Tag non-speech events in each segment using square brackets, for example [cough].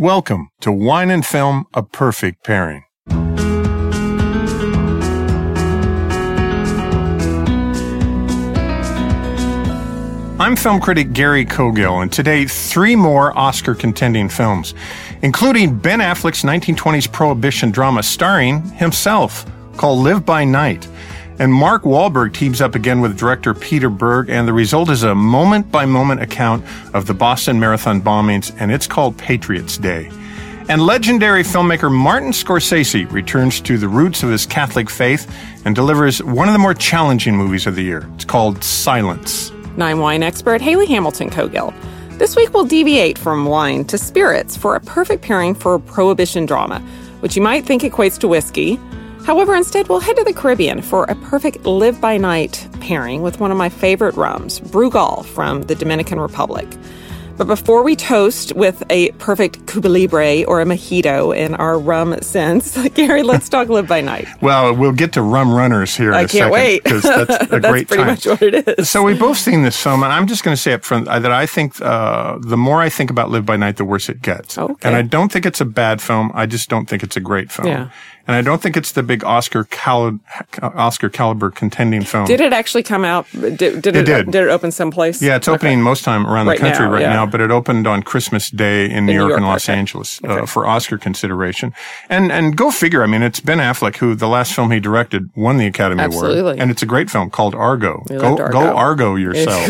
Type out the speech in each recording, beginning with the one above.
Welcome to Wine and Film, a perfect pairing. I'm film critic Gary Cogill, and today three more Oscar contending films, including Ben Affleck's 1920s prohibition drama starring himself called Live by Night. And Mark Wahlberg teams up again with director Peter Berg, and the result is a moment by moment account of the Boston Marathon bombings, and it's called Patriots Day. And legendary filmmaker Martin Scorsese returns to the roots of his Catholic faith and delivers one of the more challenging movies of the year. It's called Silence. I'm wine expert Haley Hamilton Cogill. This week we'll deviate from wine to spirits for a perfect pairing for a prohibition drama, which you might think equates to whiskey. However, instead we'll head to the Caribbean for a perfect live by night pairing with one of my favorite rums, Brugal from the Dominican Republic. But before we toast with a perfect Cuba Libre or a mojito in our rum sense, [laughs] Gary, let's talk live by night. Well, we'll get to rum runners here. I in a can't second, wait. because that's [laughs] a That's great pretty time. much what it is. So we've both seen this film, and I'm just going to say up front uh, that I think uh, the more I think about Live by Night, the worse it gets. Okay. And I don't think it's a bad film. I just don't think it's a great film. Yeah. And I don't think it's the big Oscar cali- Oscar caliber contending film. Did it actually come out? Did, did it, It did. Did it open someplace? Yeah, it's opening most time around Right the country now, right yeah. now, but it opened on Christmas Day in New New York, York, and Los okay. Angeles uh, Okay. for Oscar consideration. And and go figure. I mean, it's Ben Affleck who the last film he directed won the Academy Award, and it's a great film called Argo. Go Argo. go Argo [laughs] yourself.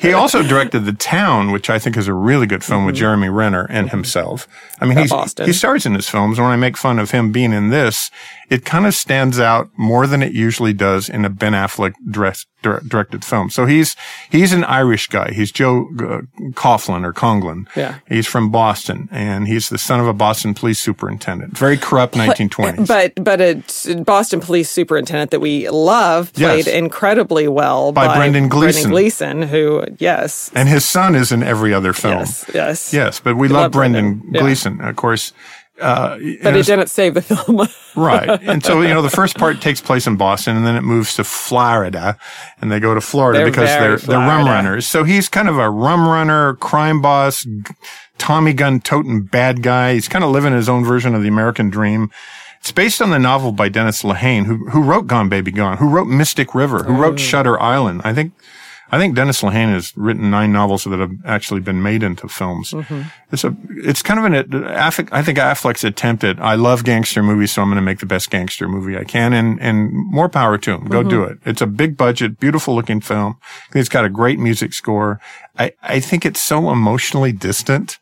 he also directed The Town, which I think is a really good film with Jeremy Renner and himself. I mean, he's, he stars in his films. When I make fun of him being in this, it kind of stands out more than it usually does in a Ben Affleck dress, dir- directed film. So he's he's an Irish guy. He's Joe uh, Coughlin or Conglin. Yeah. He's from Boston, and he's the son of a Boston police superintendent. Very corrupt 1920s. But but a Boston police superintendent that we love played Yes. incredibly well By Brendan Gleeson. Brendan Gleeson, who yes, and his son is in every other film. yes, yes, Yes, but we We love love Brendan Brendan. Yeah. Gleeson, of course. Uh, But it didn't save the film. [laughs] Right. And so, you know, the first part takes place in Boston and then it moves to Florida and they go to Florida They're because they're, they're rum runners. So he's kind of a rum runner, crime boss, Tommy gun toting bad guy. He's kind of living his own version of the American dream. It's based on the novel by Dennis Lehane, who, who wrote Gone Baby Gone, who wrote Mystic River, who Oh. wrote Shutter Island. I think, I think Dennis Lehane has written nine novels that have actually been made into films. Mm-hmm. It's a, it's kind of an, I think Affleck's attempt at, I love gangster movies, so I'm going to make the best gangster movie I can, and, and more power to him. Go Mm-hmm. do it. It's a big budget, beautiful looking film. It's got a great music score. I, I think it's so emotionally distant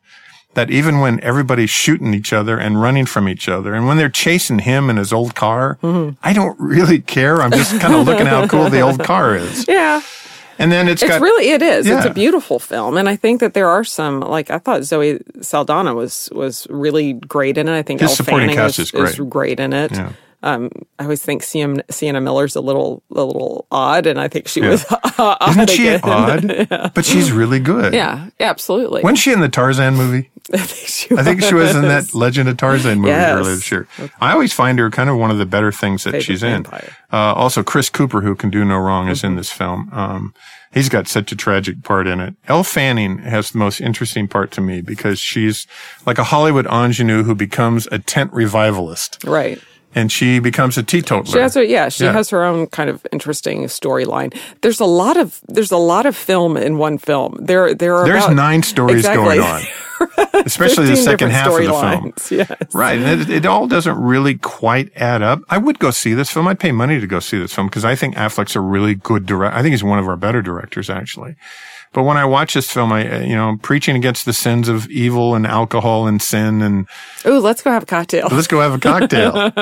that even when everybody's shooting each other and running from each other, and when they're chasing him in his old car, Mm-hmm. I don't really care. I'm just kind of looking how cool the old car is. [laughs] yeah, And then it's it's got really it is. It's a beautiful film, and I think that there are some like I thought Zoe Saldana was was really great in it. I think His Elle supporting Fanning cast was, is great. great in it. Yeah. Um, I always think Sienna, Sienna Miller's a little a little odd, and I think she was [laughs] odd isn't she again. odd? [laughs] But she's really good. Yeah, absolutely. Wasn't she in the Tarzan movie? [laughs] I think she I think she was in that Legend of Tarzan movie Yes. earlier this year. I always find her kind of one of the better things that Favorite she's in. Uh, also, Chris Cooper, who can do no wrong, is in this film. Um, he's got such a tragic part in it. Elle Fanning has the most interesting part to me because she's like a Hollywood ingenue who becomes a tent revivalist. Right. And she becomes a teetotaler. She has her, yeah, she Yeah. has her own kind of interesting storyline. There's a lot of there's a lot of film in one film. There there are There's about- nine stories Exactly. going on, [laughs] especially the second half of the film. [laughs] Yes. Right, and it, it all doesn't really quite add up. I would go see this film. I'd pay money to go see this film because I think Affleck's a really good director. I think he's one of our better directors, actually. But when I watch this film, I, uh, you know, preaching against the sins of evil and alcohol and sin and Ooh, let's go have a cocktail. let's go have a cocktail.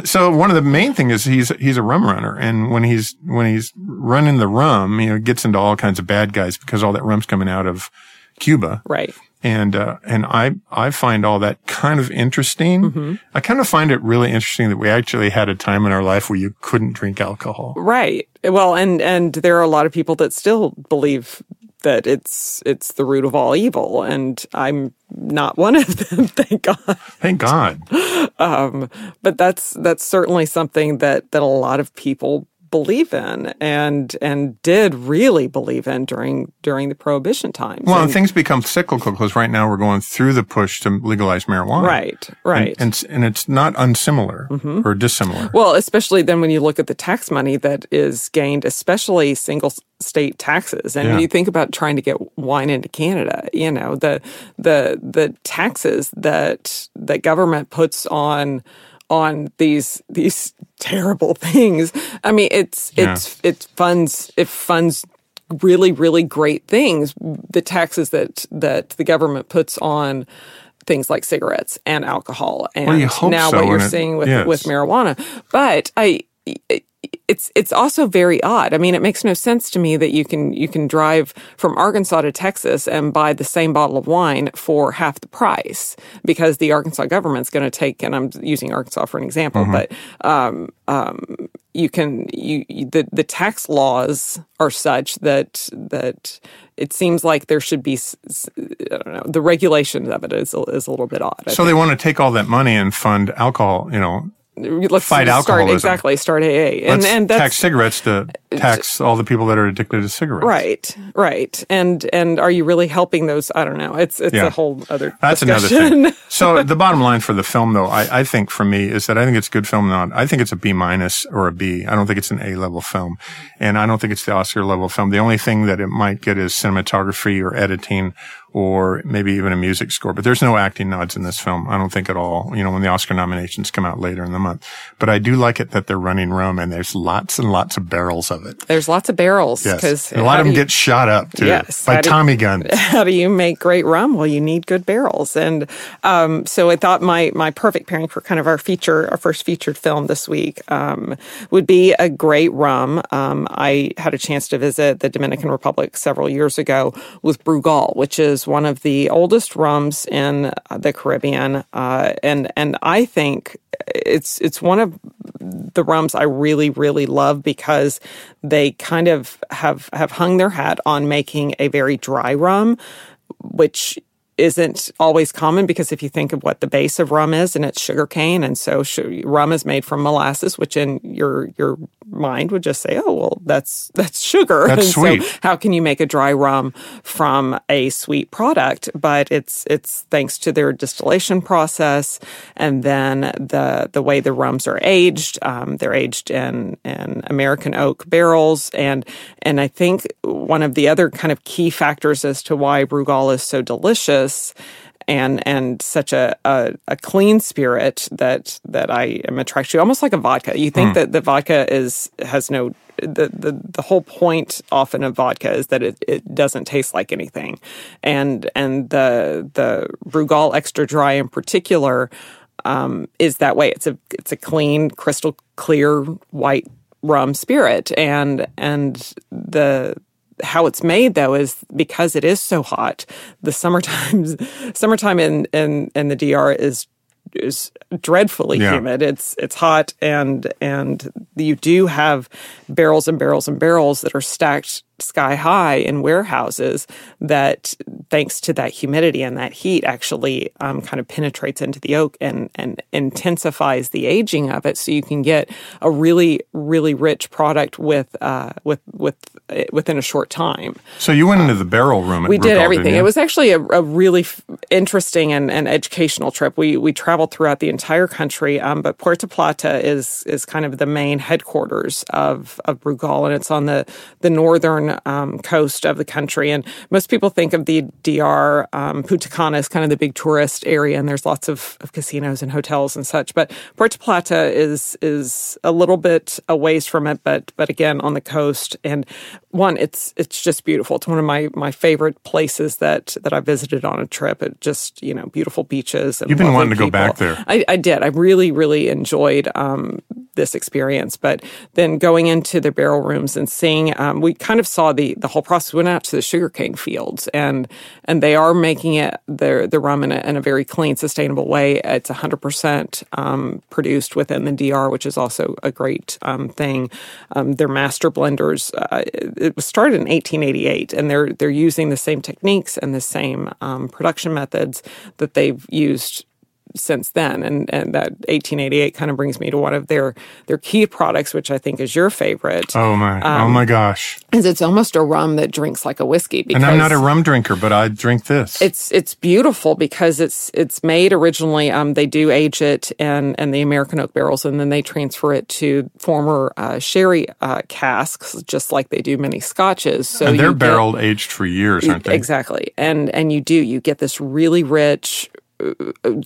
[laughs] so one of the main thing is he's he's a rum runner, and when he's when he's running the rum, you know, gets into all kinds of bad guys because all that rum's coming out of Cuba, Right. and uh, and I I find all that kind of interesting. Mm-hmm. I kind of find it really interesting that we actually had a time in our life where you couldn't drink alcohol. Right. Well, and and there are a lot of people that still believe that it's it's the root of all evil, and I'm not one of them. [laughs] Thank God. Thank God. Um, but that's that's certainly something that that a lot of people believe in and and did really believe in during during the prohibition times. Well, and And- things become cyclical because right now we're going through the push to legalize marijuana. right, right. Mm-hmm. And, and, and it's not unsimilar or dissimilar. Well, especially then when you look at the tax money that is gained, especially single state taxes, and when you think about trying to get wine into Canada, you know the the the taxes that that government puts on on these these terrible things. I mean, it's Yeah. it's it funds it funds really really great things. The taxes that that the government puts on things like cigarettes and alcohol and Well, now so, what you're it- seeing with yes. with marijuana. But I it's it's also very odd. I mean, it makes no sense to me that you can you can drive from Arkansas to Texas and buy the same bottle of wine for half the price because the Arkansas government's going to take. And I'm using Arkansas for an example, Mm-hmm. but um, um, you can you, the the tax laws are such that that it seems like there should be I don't know the regulations of it is a- is a little bit odd. I So they want to take all that money and fund alcohol, you know, let's fight start alcoholism. exactly start AA and let's and tax cigarettes to tax all the people that are addicted to cigarettes. Right, right, and and are you really helping those? I don't know. It's it's Yeah. a whole other. That's another discussion. thing. [laughs] So the bottom line for the film, though, I, I think for me is that I think it's a good film. Not, I think it's a B minus or a B. I don't think it's an A level film, and I don't think it's the Oscar level film. The only thing that it might get is cinematography or editing, or maybe even a music score. But there's no acting nods in this film. I don't think at all. You know, when the Oscar nominations come out later in the month, but I do like it that they're running rum and there's lots and lots of barrels of it. There's lots of barrels Yes, a lot of them get shot up too Yes, by how do- Tommy [laughs] guns. how do you make great rum? Well, you need good barrels, and um, so I thought my my perfect pairing for kind of our feature, our first featured film this week, um, would be a great rum. Um, I had a chance to visit the Dominican Republic several years ago with Brugal, which is one of the oldest rums in the Caribbean, uh, and and I think it's it's one of the rums I really really love because they kind of have have hung their hat on making a very dry rum, which isn't always common because if you think of what the base of rum is and it's sugar cane and so rum is made from molasses which in your your mind would just say oh well that's that's sugar. That's and sweet. so how can you make a dry rum from a sweet product? But it's it's thanks to their distillation process and then the the way the rums are aged um, they're aged in in American oak barrels. And and I think one of the other kind of key factors as to why Brugal is so delicious and and such a, a, a clean spirit that that I am attracted to, almost like a vodka. You think that the vodka is has no the, the the whole point often of vodka is that it, it doesn't taste like anything, and and the the Brugal extra dry in particular um, is that way. It's a it's a clean, crystal clear white rum spirit, and and the how it's made though is because it is so hot. The summertime [laughs] summertime in in in the DR is is dreadfully Yeah. humid. It's it's hot and and you do have barrels and barrels and barrels that are stacked sky high in warehouses that thanks to that humidity and that heat actually um, kind of penetrates into the oak and, and intensifies the aging of it. So you can get a really really rich product with uh, with with uh, within a short time. So you went into the barrel room we did everything. it was actually a, a really f- interesting and, and, educational trip. We we traveled throughout the entire country um, but Puerto Plata is is kind of the main headquarters of of Brugal and it's on the the northern um, coast of the country. And most people think of the DR, um, Punta Cana as kind of the big tourist area, and there's lots of, of casinos and hotels and such. But Puerto Plata is is a little bit a ways from it, but but again on the coast. And one, it's it's just beautiful. It's one of my my favorite places that that I visited on a trip. It just you know beautiful beaches. You've been wanting to go back there. I, I, did. I really really enjoyed um, this experience. But then going into the barrel rooms and seeing, um, we kind of saw the the whole process. We went out to the sugarcane fields, and and they are making it the the rum in a, in a very clean, sustainable way. It's 100 um, percent produced within the DR, which is also a great um, thing. Um, their master blenders. Uh, it was started in 1888, and they're they're using the same techniques and the same um, production methods that they've used since then. And, and that 1888 kind of brings me to one of their, their key products, which I think is your favorite. Oh my, oh um, oh my gosh. Is it's almost a rum that drinks like a whiskey. and I'm not a rum drinker, but I drink this. It's, it's beautiful because it's, it's made originally, um, they do age it and, and the American oak barrels, and then they transfer it to former, uh, sherry, uh, casks, just like they do many scotches. So and they're barrel aged for years, aren't they? Exactly. And, and you do, you get this really rich,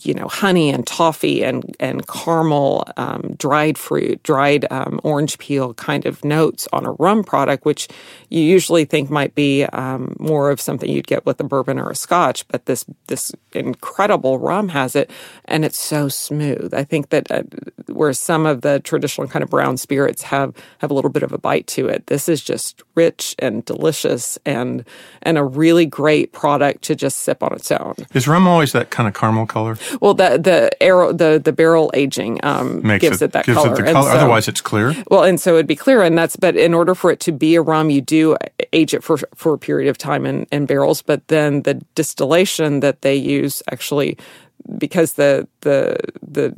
you know, honey and toffee and and caramel, um, dried fruit, dried um, orange peel kind of notes on a rum product, which you usually think might be um, more of something you'd get with a bourbon or a Scotch. But this this incredible rum has it, and it's so smooth. I think that uh, where some of the traditional kind of brown spirits have have a little bit of a bite to it, this is just rich and delicious and and a really great product to just sip on its own. Is rum always that kind of caramel color? Well, the the arrow the the barrel aging um, gives it, it that gives color. It the color. So, Otherwise, it's clear. Well, and so it'd be clear, and that's but in order for it to be a rum, you do age it for for a period of time in, in barrels. But then the distillation that they use actually because the the the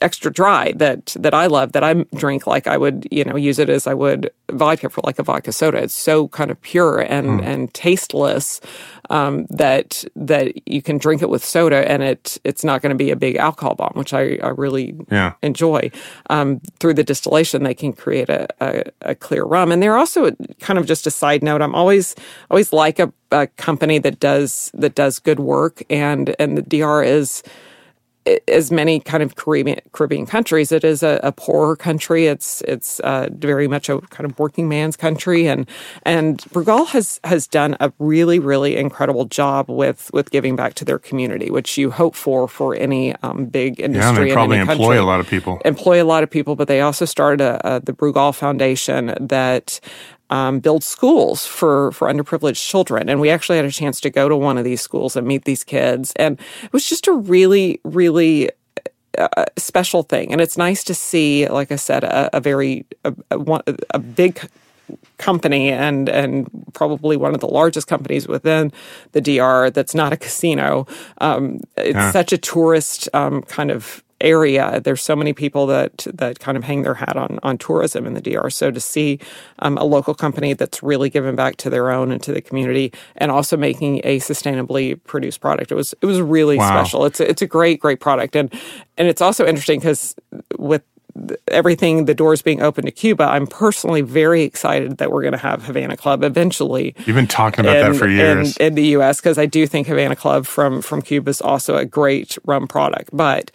extra dry that that I love that I drink like I would you know use it as I would vodka for like a vodka soda. It's so kind of pure and mm. and tasteless um, that that you can drink it with soda and it it's not going to be a big alcohol bomb, which I, I really yeah. enjoy. Um, through the distillation, they can create a, a, a, clear rum, and they're also kind of just a side note. I'm always always like a, a company that does that does good work, and and the DR is as many kind of Caribbean, Caribbean countries, it is a, a poorer country. It's it's uh, very much a kind of working man's country, and and Brugal has has done a really really incredible job with with giving back to their community, which you hope for for any um, big industry. Yeah, they probably employ country. a lot of people. Employ a lot of people, but they also started a, a, the Brugal Foundation that um, build schools for for underprivileged children, and we actually had a chance to go to one of these schools and meet these kids, and it was just a really, really uh, special thing. And it's nice to see, like I said, a, a very a, a, a big company and and probably one of the largest companies within the DR that's not a casino. Um, it's yeah. such a tourist um, kind of area. There's so many people that that kind of hang their hat on on tourism in the DR. So to see um, a local company that's really giving back to their own and to the community, and also making a sustainably produced product, it was it was really wow. special. It's a, it's a great great product, and and it's also interesting because with everything the doors being open to Cuba, I'm personally very excited that we're going to have Havana Club eventually. You've been talking about in, that for years in, in the U.S. because I do think Havana Club from from Cuba is also a great rum product, but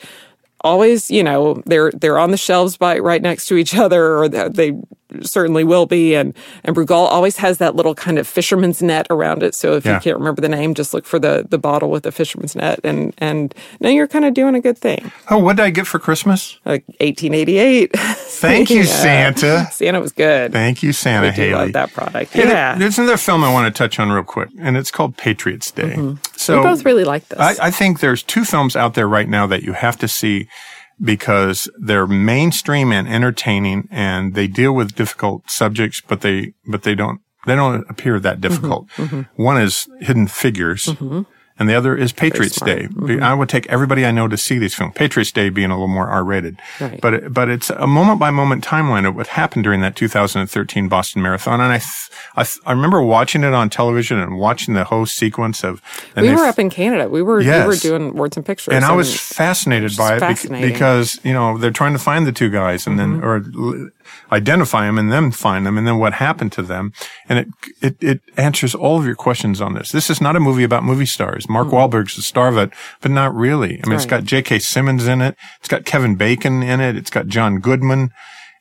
always, you know, they're they're on the shelves by right next to each other, or they certainly will be. And and Brugal always has that little kind of fisherman's net around it. So if yeah. you can't remember the name, just look for the the bottle with the fisherman's net, and and now you're kind of doing a good thing. Oh, what did I get for Christmas? Like 1888. Thank you, [laughs] Santa. Santa was good. Thank you, Santa we Haley. Love that product. Hey, yeah, there's another film I want to touch on real quick, and it's called Patriots Day. Mm-hmm. So we both really like this. I, I think there's two films out there right now that you have to see because they're mainstream and entertaining and they deal with difficult subjects, but they, but they don't They don't appear that Mm-hmm. difficult. One is Hidden Figures. And the other is Patriots. Day. Mm-hmm. I would take everybody I know to see these films. Patriots Day being a little more R-rated, Right. but it, but it's a moment by moment timeline of what happened during that 2013 Boston Marathon. And I, th- I, th- I remember watching it on television and watching the whole sequence of. and we were f- up in Canada. We were yes. we were doing words and pictures, and I was fascinated by it bec- because you know they're trying to find the two guys and then mm-hmm. or identify them and then find them and then what happened to them and it it it answers all of your questions on this. This is not a movie about movie stars. Mark hmm. Wahlberg's the star of it, but not really. I mean, it's got J.K. Simmons in it. It's got Kevin Bacon in it. It's got John Goodman.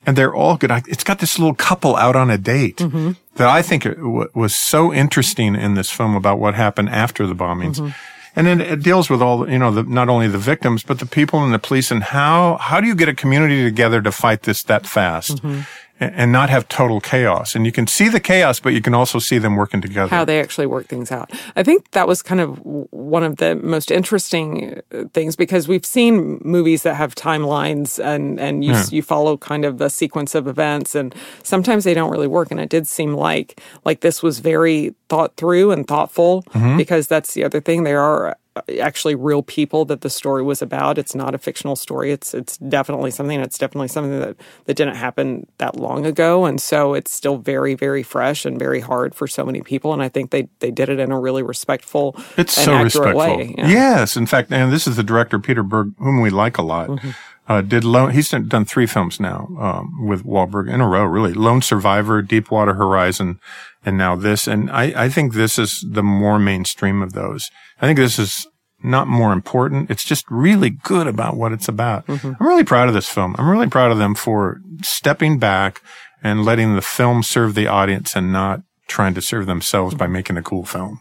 And they're all good. It's got this little couple out on a date mm-hmm. that I think w- was so interesting in this film about what happened after the bombings. Mm-hmm. And then it deals with all, you know, the, not only the victims, but the people and the police and how, how do you get a community together to fight this that fast? And, and not have total chaos? And you can see the chaos, but you can also see them working together. how they actually work things out. I think that was kind of one of the most interesting uh, things because we've seen movies that have timelines and and you s you follow kind of a sequence of events and sometimes they don't really work and it did seem like like this was very thought through and thoughtful Mm-hmm. because that's the other thing there are actually real people that the story was about it's not a fictional story it's it's definitely something it's definitely something that that didn't happen that long ago and so it's still very very fresh and very hard for so many people and i think they they did it in a really respectful It's so respectful. way yeah. Yes, in fact, and this is the director Peter Berg, whom we like a lot. Mm-hmm. Uh, did Lone, he's done, done three films now um, with Wahlberg in a row, really. Lone Survivor, Deepwater Horizon, and now this. And I, I think this is the more mainstream of those. I think this is not more important. It's just really good about what it's about. Mm-hmm. I'm really proud of this film. I'm really proud of them for stepping back and letting the film serve the audience and not trying to serve themselves by making a cool film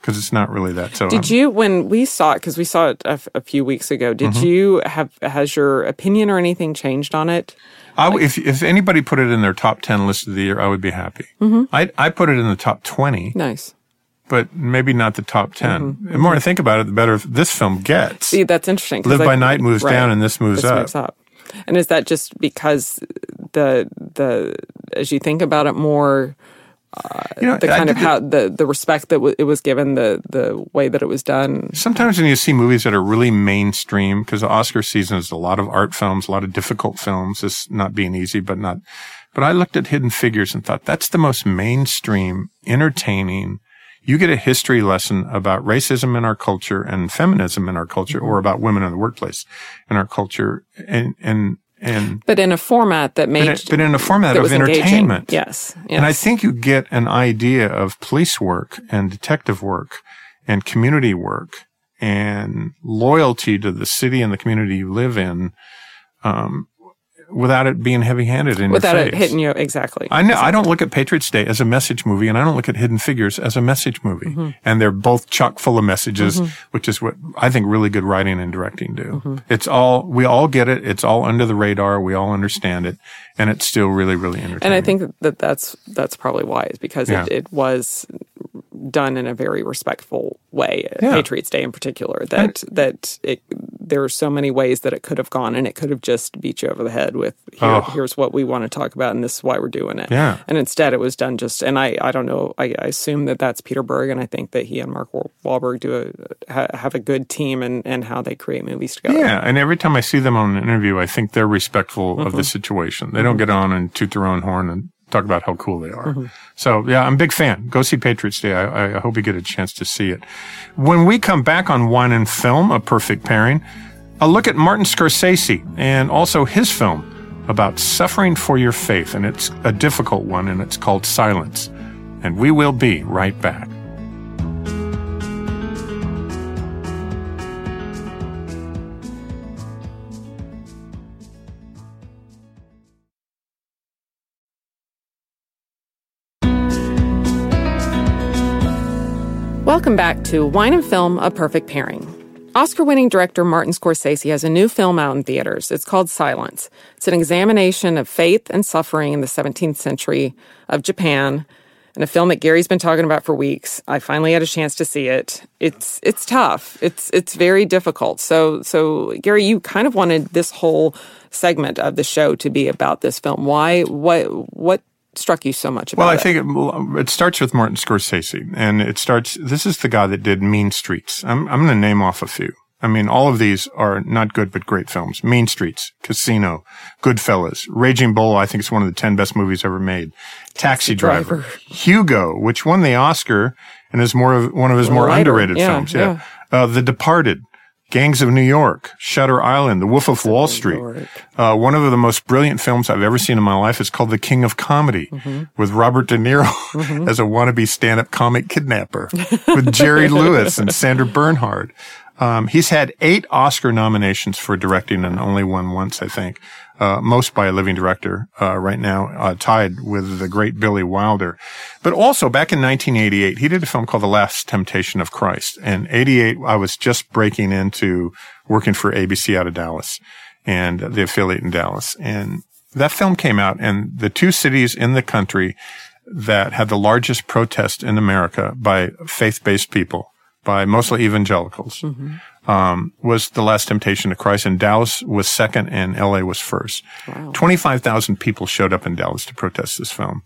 because it's not really that. So Mm-hmm. Did um, you, when we saw it, because we saw it a, f- a few weeks ago, did Mm-hmm. you have, has your opinion or anything changed on it? I w if if anybody put it in their top ten list of the year, I would be happy. Mm-hmm. I I put it in the top twenty, Nice. but maybe not the top 10 Mm-hmm. The more I think about it, the better this film gets. See, that's interesting. Live I- by Night moves right. down and this moves this up. moves up. And is that just because the the as you think about it more, you know, the I kind of how the the respect that w- it was given, the the way that it was done? Sometimes when you see movies that are really mainstream, because the Oscar season is a lot of art films, a lot of difficult films. This not being easy, but not. But I looked at Hidden Figures and thought that's the most mainstream, entertaining. You get a history lesson about racism in our culture and feminism in our culture, or mm-hmm. about women in the workplace in our culture, and and and But in a format that made, but, but in a format of entertainment. Yes, yes. And I think you get an idea of police work and detective work and community work and loyalty to the city and the community you live in, um, without it being heavy handed in without it hitting you exactly. I know I don't look at Patriots Day as a message movie, and I don't look at Hidden Figures as a message movie. Mm-hmm. And they're both chock full of messages, which is what I think really good writing and directing do. Mm-hmm. It's all we all get it. It's all under the radar. We all understand it, and it's still really, really entertaining. and I think that that's that's probably why is because Yeah. it, it was done in a very respectful way. Yeah. Patriots Day in particular, that that it there are so many ways that it could have gone, and it could have just beat you over the head with here, Oh. here's what we want to talk about, and this is why we're doing it. Yeah. and instead it was done just. And I I don't know. I, I assume that that's Peter Berg, and I think that he and Mark Wahl- Wahlberg do a ha, have a good team and and how they create movies together. Yeah, and every time I see them on an interview, I think they're respectful of the mm-hmm. situation. They don't mm-hmm. get on and toot their own horn and talk about how cool they are. Mm-hmm. So yeah, I'm a big fan. Go see Patriots Day. I, I hope you get a chance to see it. When we come back on Wine and Film, a perfect pairing, a look at Martin Scorsese and also his film about suffering for your faith, and it's a difficult one, and it's called Silence. And we will be right back. Welcome back to Wine and Film, A Perfect Pairing. Oscar winning director Martin Scorsese has a new film out in theaters. It's called Silence. It's an examination of faith and suffering in the 17th century of Japan, and a film that Gary's been talking about for weeks. I finally had a chance to see it. It's it's tough. It's it's very difficult. So so Gary, you kind of wanted this whole segment of the show to be about this film. Why what what struck you so much about Well, I think it, it starts with Martin Scorsese, and it starts. This is the guy that did Mean Streets. I'm I'm going to name off a few. I mean, all of these are not good but great films. Mean Streets, Casino, Goodfellas, Raging Bull. I think it's one of the ten best movies ever made. Taxi, Driver. Driver. Hugo, which won the Oscar and is more of one of his more Lighter, underrated yeah, films. Yeah. Uh, the Departed. Gangs of New York, Shutter Island, The Wolf of Wall Street. Uh, one of the most brilliant films I've ever seen in my life is called The King of Comedy Mm-hmm. with Robert De Niro [laughs] as a wannabe stand-up comic kidnapper [laughs] with Jerry Lewis and Sandra Bernhard. Um, he's had eight Oscar nominations for directing and only won once, I think. Uh, most by a living director, uh, right now, uh, tied with the great Billy Wilder. But also back in 1988, he did a film called The Last Temptation of Christ. And 88, I was just breaking into working for ABC out of Dallas and the affiliate in Dallas. And that film came out and the two cities in the country that had the largest protest in America by faith-based people, by mostly evangelicals, um, was The Last Temptation of Christ. And Dallas was second and LA was first. 25,000 people showed up in Dallas to protest this film.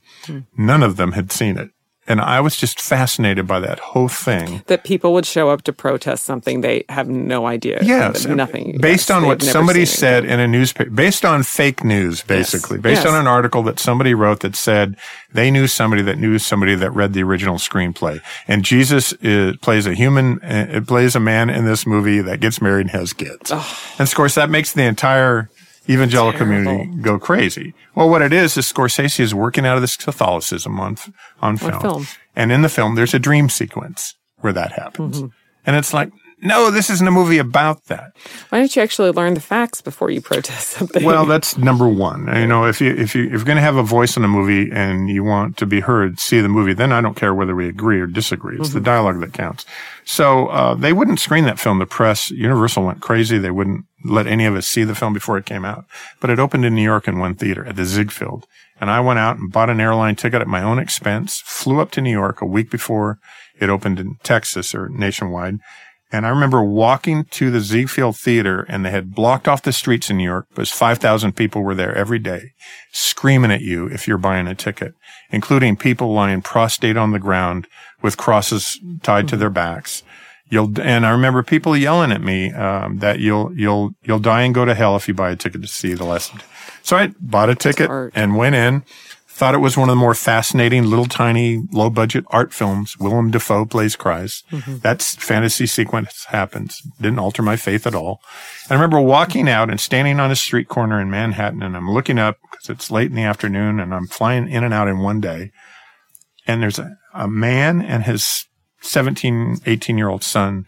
None of them had seen it. And I was just fascinated by that whole thing. that people would show up to protest something they have no idea. Yes, nothing. Based yes, on what somebody said in a newspaper, based on fake news, basically, yes. based Yes. on an article that somebody wrote that said they knew somebody that knew somebody that read the original screenplay, and Jesus is, plays a human, it plays a man in this movie that gets married and has kids, and of course that makes the entire evangelical community go crazy. Well, what it is is Scorsese is working out of this Catholicism on on film, film. and in the film there's a dream sequence where that happens, Mm-hmm. and it's like. No, this isn't a movie about that. Why don't you actually learn the facts before you protest something? Well, that's number one. You know, if you if you if you're going to have a voice in a movie and you want to be heard, see the movie. Then I don't care whether we agree or disagree. It's the dialogue that counts. So uh, they wouldn't screen that film. The press, Universal went crazy. They wouldn't let any of us see the film before it came out. But it opened in New York in one theater at the Ziegfeld, and I went out and bought an airline ticket at my own expense. Flew up to New York a week before it opened in Texas or nationwide. And I remember walking to the Ziegfeld Theater and they had blocked off the streets in New York because 5,000 people were there every day screaming at you if you're buying a ticket, including people lying prostrate on the ground with crosses tied to their backs. You'll, and I remember people yelling at me, um, that you'll, you'll, you'll die and go to hell if you buy a ticket to see the lesson. So I bought a ticket and went in. Thought it was one of the more fascinating, little tiny, low budget art films. Willem Dafoe plays Christ. Mm-hmm. That fantasy sequence happens. Didn't alter my faith at all. I remember walking out and standing on a street corner in Manhattan and I'm looking up because it's late in the afternoon and I'm flying in and out in one day. And there's a, a man and his 17, 18 year old son.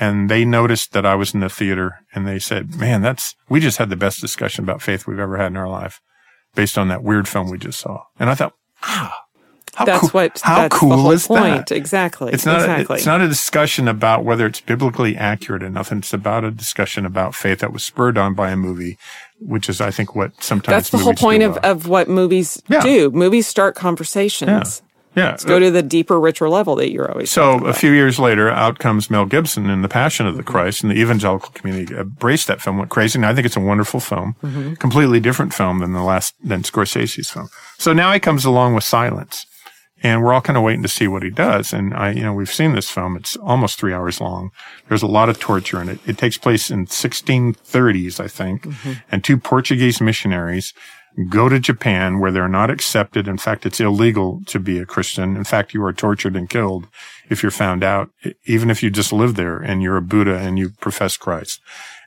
And they noticed that I was in the theater and they said, man, that's, we just had the best discussion about faith we've ever had in our life based on that weird film we just saw. And I thought, wow. How that's cool, what. how that's cool the whole is point. that? Exactly. It's not, exactly. a, it's not a discussion about whether it's biblically accurate or nothing. It's about a discussion about faith that was spurred on by a movie, which is, I think, what sometimes That's the whole point of, of what movies Yeah. do. Movies start conversations. Yeah. Let's go uh, to the deeper, richer level that you're always So a few years later, out comes Mel Gibson in The Passion of the mm-hmm. Christ, and the evangelical community embraced that film, went crazy, and I think it's a wonderful film, mm-hmm. completely different film than the last than Scorsese's film. So now he comes along with Silence, and we're all kind of waiting to see what he does. And I, you know, we've seen this film; it's almost three hours long. There's a lot of torture in it. It takes place in 1630s, I think, mm-hmm. and two Portuguese missionaries go to Japan where they're not accepted. In fact, it's illegal to be a Christian. In fact, you are tortured and killed if you're found out, even if you just live there and you're a Buddha and you profess Christ.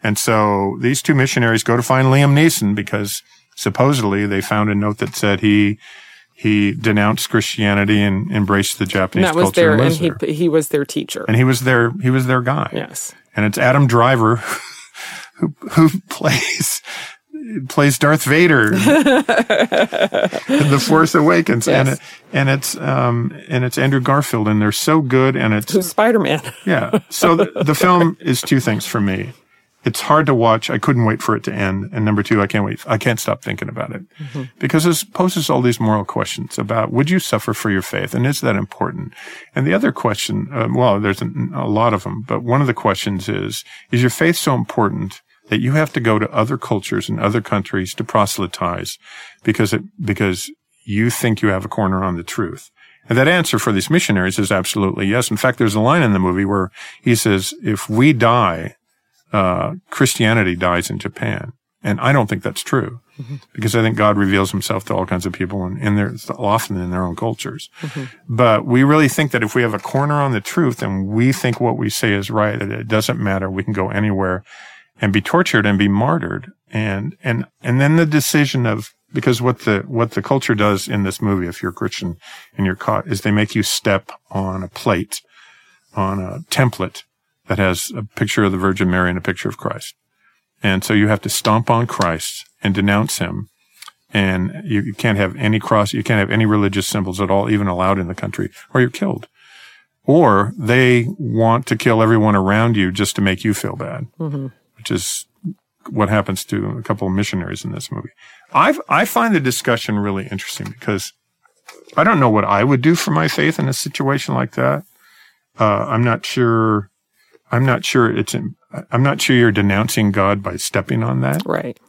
And so these two missionaries go to find Liam Neeson because supposedly they found a note that said he, he denounced Christianity and embraced the And Japanese that was culture their, and and he there. he was their teacher. And he was their, he was their guy. yes. And it's Adam Driver [laughs] who, who plays, plays Darth Vader [laughs] in The Force Awakens. And, it, and it's, um, and it's Andrew Garfield and they're so good. And it's, Spider Man? [laughs] yeah. So the, the film is two things for me. It's hard to watch. I couldn't wait for it to end. And number two, I can't wait. I can't stop thinking about it because it poses all these moral questions about would you suffer for your faith? And is that important? And the other question, uh, well, there's a, a lot of them, but one of the questions is, is your faith so important that you have to go to other cultures and other countries to proselytize because it, because you think you have a corner on the truth. And that answer for these missionaries is absolutely yes. In fact, there's a line in the movie where he says, if we die, uh, Christianity dies in Japan. And I don't think that's true mm-hmm. because I think God reveals himself to all kinds of people and, and they're often in their own cultures. Mm-hmm. But we really think that if we have a corner on the truth and we think what we say is right, that it doesn't matter. We can go anywhere and be tortured and be martyred. And, and, and then the decision of, because what the, what the culture does in this movie, if you're a Christian and you're caught, is they make you step on a plate, on a template that has a picture of the Virgin Mary and a picture of Christ. And so you have to stomp on Christ and denounce him. And you, you, can't have any cross, you can't have any religious symbols at all, even allowed in the country, or you're killed. Or they want to kill everyone around you just to make you feel bad, mm-hmm. Which is what happens to a couple of missionaries in this movie. I I find the discussion really interesting because I don't know what I would do for my faith in a situation like that. Uh, I'm not sure. I'm not sure it's. In, I'm not sure you're denouncing God by stepping on that. Right.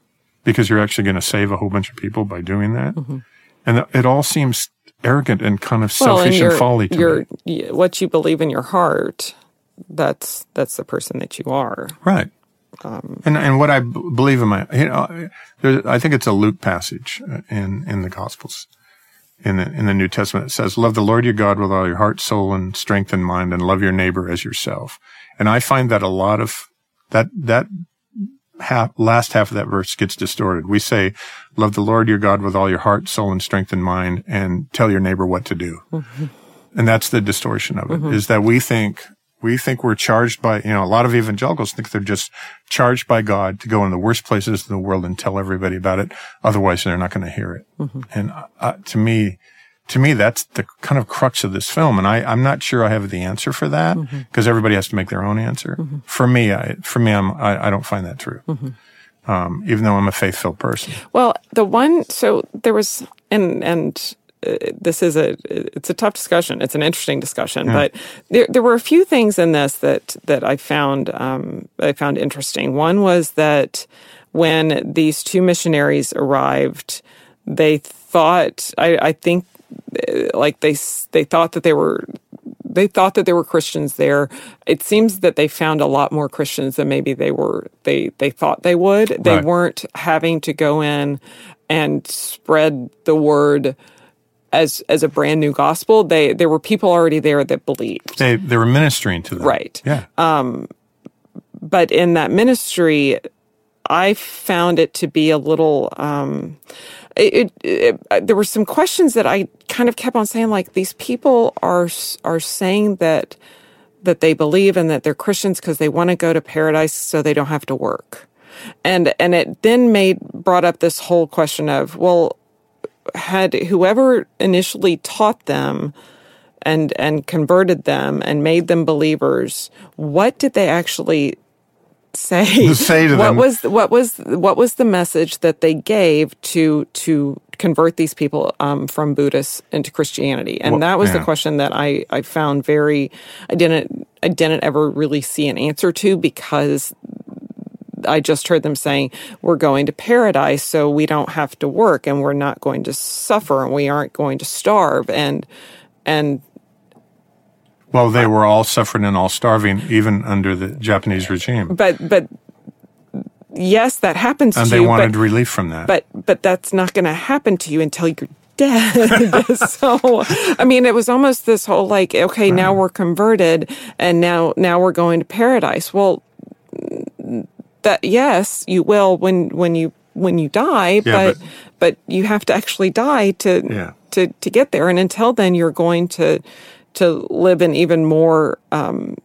Because you're actually going to save a whole bunch of people by doing that. Mm-hmm. And it all seems arrogant and kind of well, selfish and, and folly to me. What you believe in your heart, that's that's the person that you are. Right. Um, and and what I b- believe in my, you know, I think it's a Luke passage uh, in in the Gospels, in the in the New Testament. It says, "Love the Lord your God with all your heart, soul, and strength and mind, and love your neighbor as yourself." And I find that a lot of that, that half, last half of that verse gets distorted. We say, love the Lord your God with all your heart, soul, and strength and mind, and tell your neighbor what to do. Mm-hmm. And that's the distortion of it, mm-hmm. is that we think, we think we're charged by, you know, a lot of evangelicals think they're just charged by God to go in the worst places in the world and tell everybody about it. Otherwise, they're not going to hear it. Mm-hmm. And uh, to me, to me, that's the kind of crux of this film. And I, I'm not sure I have the answer for that because mm-hmm. everybody has to make their own answer. Mm-hmm. For me, I, for me, I'm, I, I don't find that true. Mm-hmm. Um, even though I'm a faith-filled person. Well, the one, so there was, and, and, this is a it's a tough discussion. It's an interesting discussion, yeah. but there there were a few things in this that that I found um, I found interesting. One was that when these two missionaries arrived, they thought I, I think like they they thought that they were they thought that there were Christians there. It seems that they found a lot more Christians than maybe they were they they thought they would. They right. weren't having to go in and spread the word as as a brand new gospel. They there were people already there that believed. They they were ministering to them. Right. Yeah. Um but in that ministry I found it to be a little um it, it, it, there were some questions that I kind of kept on saying, like these people are are saying that that they believe and that they're Christians because they want to go to paradise so they don't have to work, and and it then made brought up this whole question of well, had whoever initially taught them and and converted them and made them believers, what did they actually say, [laughs] say to what them. was what was what was the message that they gave to to convert these people um, from Buddhists into Christianity? And well, that was yeah. the question that I I found very I didn't I didn't ever really see an answer to because I just heard them saying we're going to paradise so we don't have to work and we're not going to suffer and we aren't going to starve and and well, they were all suffering and all starving, even under the Japanese regime. But but yes, that happens and to you. And they wanted but, relief from that. But but that's not going to happen to you until you're dead. [laughs] so I mean, it was almost this whole like, okay, right. now we're converted, and now now we're going to paradise. Well, that yes, you will when when you when you die, yeah, but, but, but you have to actually die to yeah. to to get there, and until then, you're going to to live in even more, um,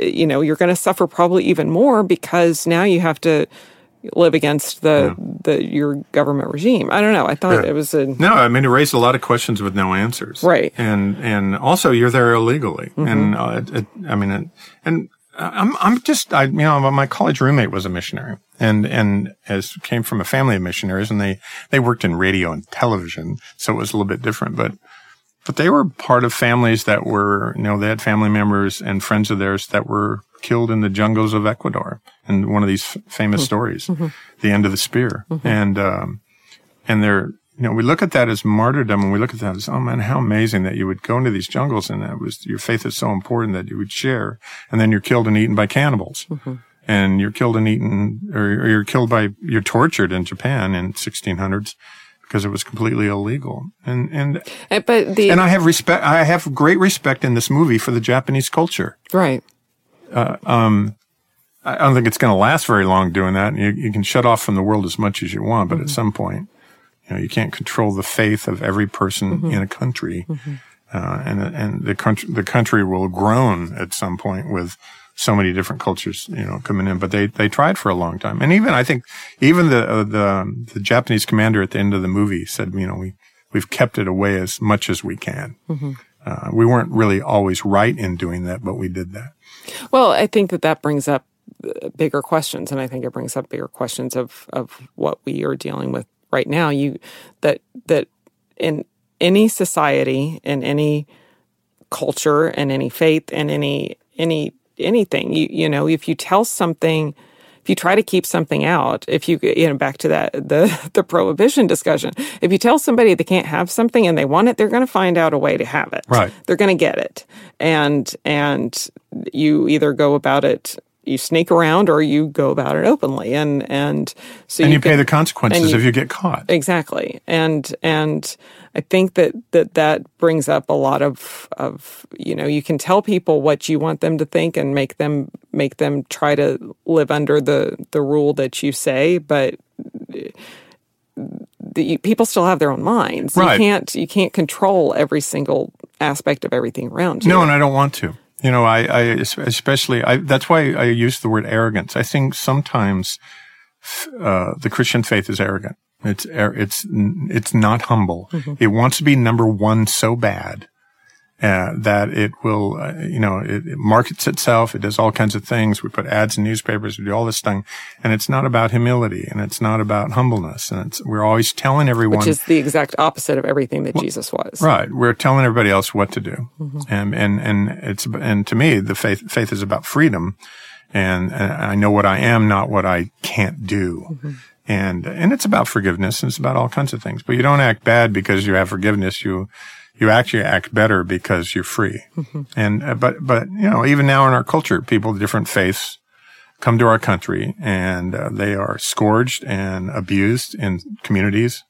you know, you're going to suffer probably even more because now you have to live against the yeah. the your government regime. I don't know. I thought it was a no. I mean, it raised a lot of questions with no answers. Right. And and also you're there illegally. Mm-hmm. And uh, it, it, I mean, it, and I'm I'm just I you know my college roommate was a missionary and and as came from a family of missionaries and they they worked in radio and television so it was a little bit different but but they were part of families that were, you know, they had family members and friends of theirs that were killed in the jungles of Ecuador. And one of these f- famous mm-hmm. stories, mm-hmm. the end of the spear. Mm-hmm. And, um, and they're, you know, we look at that as martyrdom and we look at that as, oh man, how amazing that you would go into these jungles and that was, your faith is so important that you would share. And then you're killed and eaten by cannibals. Mm-hmm. And you're killed and eaten, or, or you're killed by, you're tortured in Japan in 1600s because it was completely illegal. And, and, Uh, But the and I have respect, I have great respect in this movie for the Japanese culture. right. Um, I don't think it's going to last very long doing that. You, you can shut off from the world as much as you want, but Mm-hmm. at some point, you know, you can't control the faith of every person Mm-hmm. in a country. Uh, and, and the country, the country will groan at some point with so many different cultures, you know, coming in, but they, they tried for a long time. And even, I think, even the, uh, the, the Japanese commander at the end of the movie said, you know, we, we've kept it away as much as we can. Mm-hmm. Uh, we weren't really always right in doing that, but we did that. Well, I think that that brings up uh, bigger questions, and I think it brings up bigger questions of of what we are dealing with right now. You that that in any society, in any culture, and any faith, and any any anything, you you know, if you tell something. If you try to keep something out, if you you know back to that the [laughs] the prohibition discussion, if you tell somebody they can't have something and they want it, they're going to find out a way to have it. Right. They're going to get it, and and you either go about it, you sneak around, or you go about it openly, and and so And you pay can- the consequences you- if you get caught. Exactly, and and I think that that that brings up a lot of of you know you can tell people what you want them to think and make them make them try to live under the the rule that you say, but the people still have their own minds. Right. You can't you can't control every single aspect of everything around you. No, and I don't want to. You know, I, I especially, I, that's why I use the word arrogance. I think sometimes, uh, the Christian faith is arrogant. It's, it's, it's not humble. It wants to be number one so bad, uh, that it will, uh, you know, it, it markets itself. It does all kinds of things. We put ads in newspapers. We do all this thing. And it's not about humility and it's not about humbleness. And it's, we're always telling everyone. which is the exact opposite of everything that Jesus was. Right. We're telling everybody else what to do. And, and, and it's, and to me, the faith, faith is about freedom. And, and I know what I am, not what I can't do. And, and it's about forgiveness and it's about all kinds of things. But you don't act bad because you have forgiveness. You, you actually act better because you're free. And, uh, but, but, you know, even now in our culture, people of different faiths come to our country and uh, they are scourged and abused in communities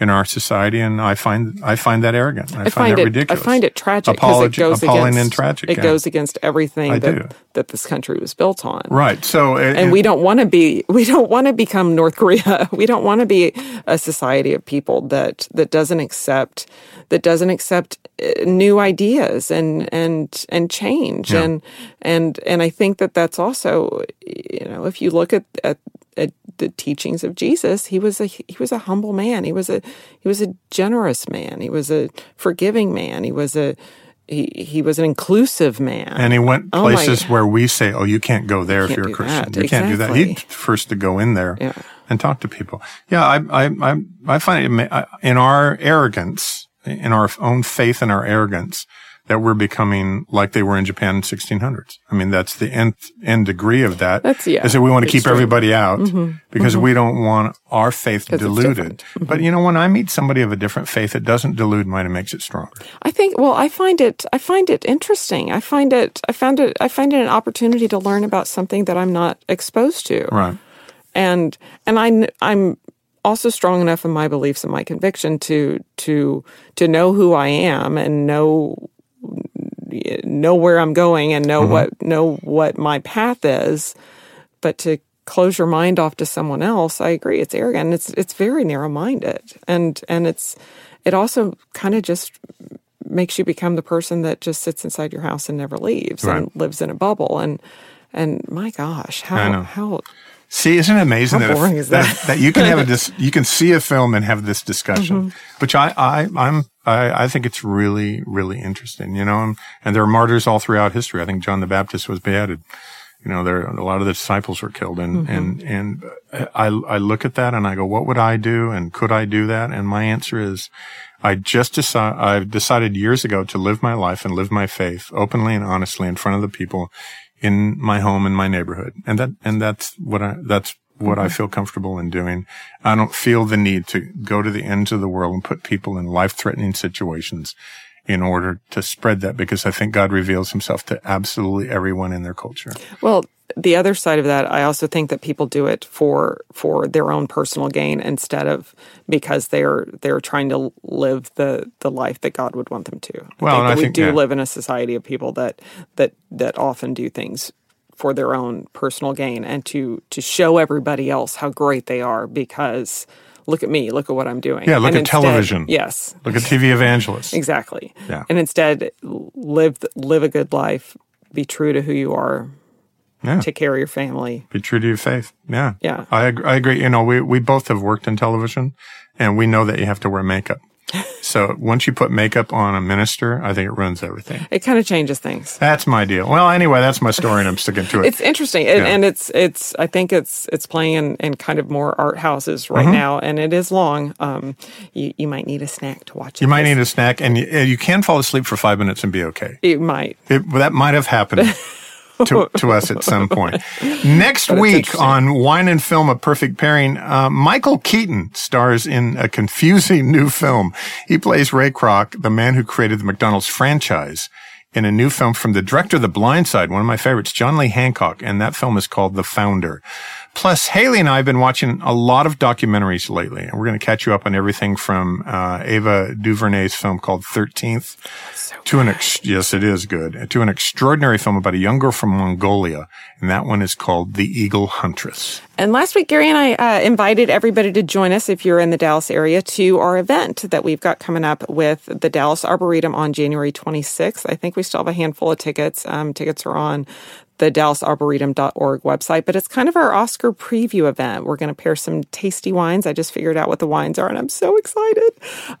in our society, and I find I find that arrogant. I, I find, that it. ridiculous. I find it tragic because it goes appalling against and tragic. It goes against everything I that do. that this country was built on. right. So, And we don't want to be. [laughs] We don't want to become North Korea. [laughs] We don't want to be a society of people that that doesn't accept that doesn't accept uh, new ideas and and and change Yeah. and and and I think that that's also you know if you look at at the teachings of Jesus, he was a he was a humble man. He was a he was a generous man. He was a forgiving man. He was a he, he was an inclusive man. and he went Oh places where we say, "Oh, you can't go there if you're a Christian. that. You can't do that." Exactly. He's first to go in there Yeah. and talk to people. Yeah, I I I, I find it in our arrogance, in our own faith and our arrogance. That we're becoming like they were in Japan in 1600s. I mean, that's the nth end degree of that. That's- yeah, Is that we want to keep extreme. everybody out mm-hmm. because mm-hmm. we don't want our faith diluted. different. But you know, when I meet somebody of a different faith, it doesn't dilute mine; it makes it stronger. I think well I find it I find it interesting. I find it I found it I find it an opportunity to learn about something that I'm not exposed to. Right. And and I I'm also strong enough in my beliefs and my conviction to to to know who I am and know know where I'm going and know what know what my path is. But to close your mind off to someone else, I agree. It's arrogant. It's it's very narrow minded, and and it's it also kind of just makes you become the person that just sits inside your house and never leaves and lives in a bubble. And and my gosh, how how See, isn't it amazing that, if- boring is that? that? that you can have a [laughs] dis, you can see a film and have this discussion, Mm-hmm. which I, I, I'm, I, I think it's really, really interesting, you know, and, and there are martyrs all throughout history. I think John the Baptist was beheaded. You know, there, a lot of the disciples were killed and, Mm-hmm. and, and I, I look at that and I go, what would I do? And could I do that? And my answer is, I just decide, I've decided years ago to live my life and live my faith openly and honestly in front of the people in my home in my neighborhood. And that, and that's what I, that's what I mm-hmm. feel comfortable in doing. I don't feel the need to go to the ends of the world and put people in life threatening situations in order to spread that because I think God reveals himself to absolutely everyone in their culture. Well, the other side of that, I also think that people do it for for their own personal gain instead of because they're they're trying to live the the life that God would want them to. Well, I and I we think, do yeah. live in a society of people that that that often do things for their own personal gain and to to show everybody else how great they are because look at me, look at what I'm doing. Yeah, look And at television. Yes, Look at TV evangelists. exactly. Yeah. And instead, live live a good life, be true to who you are, Yeah. take care of your family. Be true to your faith. Yeah. Yeah. I, I agree. You know, we, we both have worked in television and we know that you have to wear makeup. So once you put makeup on a minister, I think it ruins everything. It kind of changes things. That's my deal. Well, anyway, that's my story and I'm sticking to it. It's interesting, and, Yeah. and it's it's. I think it's it's playing in, in kind of more art houses right Mm-hmm. now, and it is long. Um, you you might need a snack to watch. it. you might need a snack and you, you can fall asleep for five minutes and be okay. It might. It, that might have happened [laughs] to, to us at some point. [laughs] Next week on Wine and Film, A Perfect Pairing, uh, Michael Keaton stars in a confusing new film. He plays Ray Kroc, the man who created the McDonald's franchise, in a new film from the director of The Blind Side, one of my favorites, John Lee Hancock, and that film is called The Founder. Plus, Haley and I have been watching a lot of documentaries lately, and we're going to catch you up on everything from uh, Ava DuVernay's film called Thirteenth to an ex- yes, it is good to an extraordinary film about a young girl from Mongolia, and that one is called The Eagle Huntress. And last week, Gary and I uh, invited everybody to join us if you're in the Dallas area to our event that we've got coming up with the Dallas Arboretum on January 26th. I think we still have a handful of tickets. Um, tickets are on the DallasArboretum.org website, but it's kind of our Oscar preview event. We're going to pair some tasty wines. I just figured out what the wines are, and I'm so excited.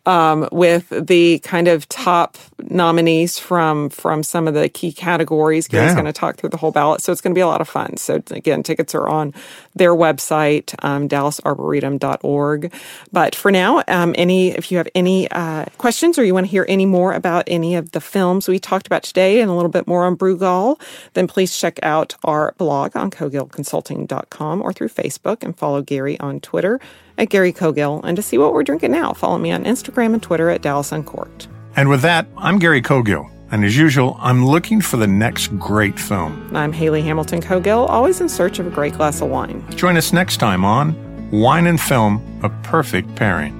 Um, with the kind of top nominees from from some of the key categories. Gary's Yeah. going to talk through the whole ballot, so it's going to be a lot of fun. So again, tickets are on their website, um, DallasArboretum.org. But for now, um, any if you have any uh, questions or you want to hear any more about any of the films we talked about today and a little bit more on Brugal, then please check out our blog on CogillConsulting.com or through Facebook and follow Gary on Twitter at Gary Cogill. And to see what we're drinking now, follow me on Instagram and Twitter at Dallas Uncorked. And with that, I'm Gary Cogill, and as usual, I'm looking for the next great film. I'm Haley Hamilton Cogill, always in search of a great glass of wine. Join us next time on Wine and Film: A Perfect Pairing.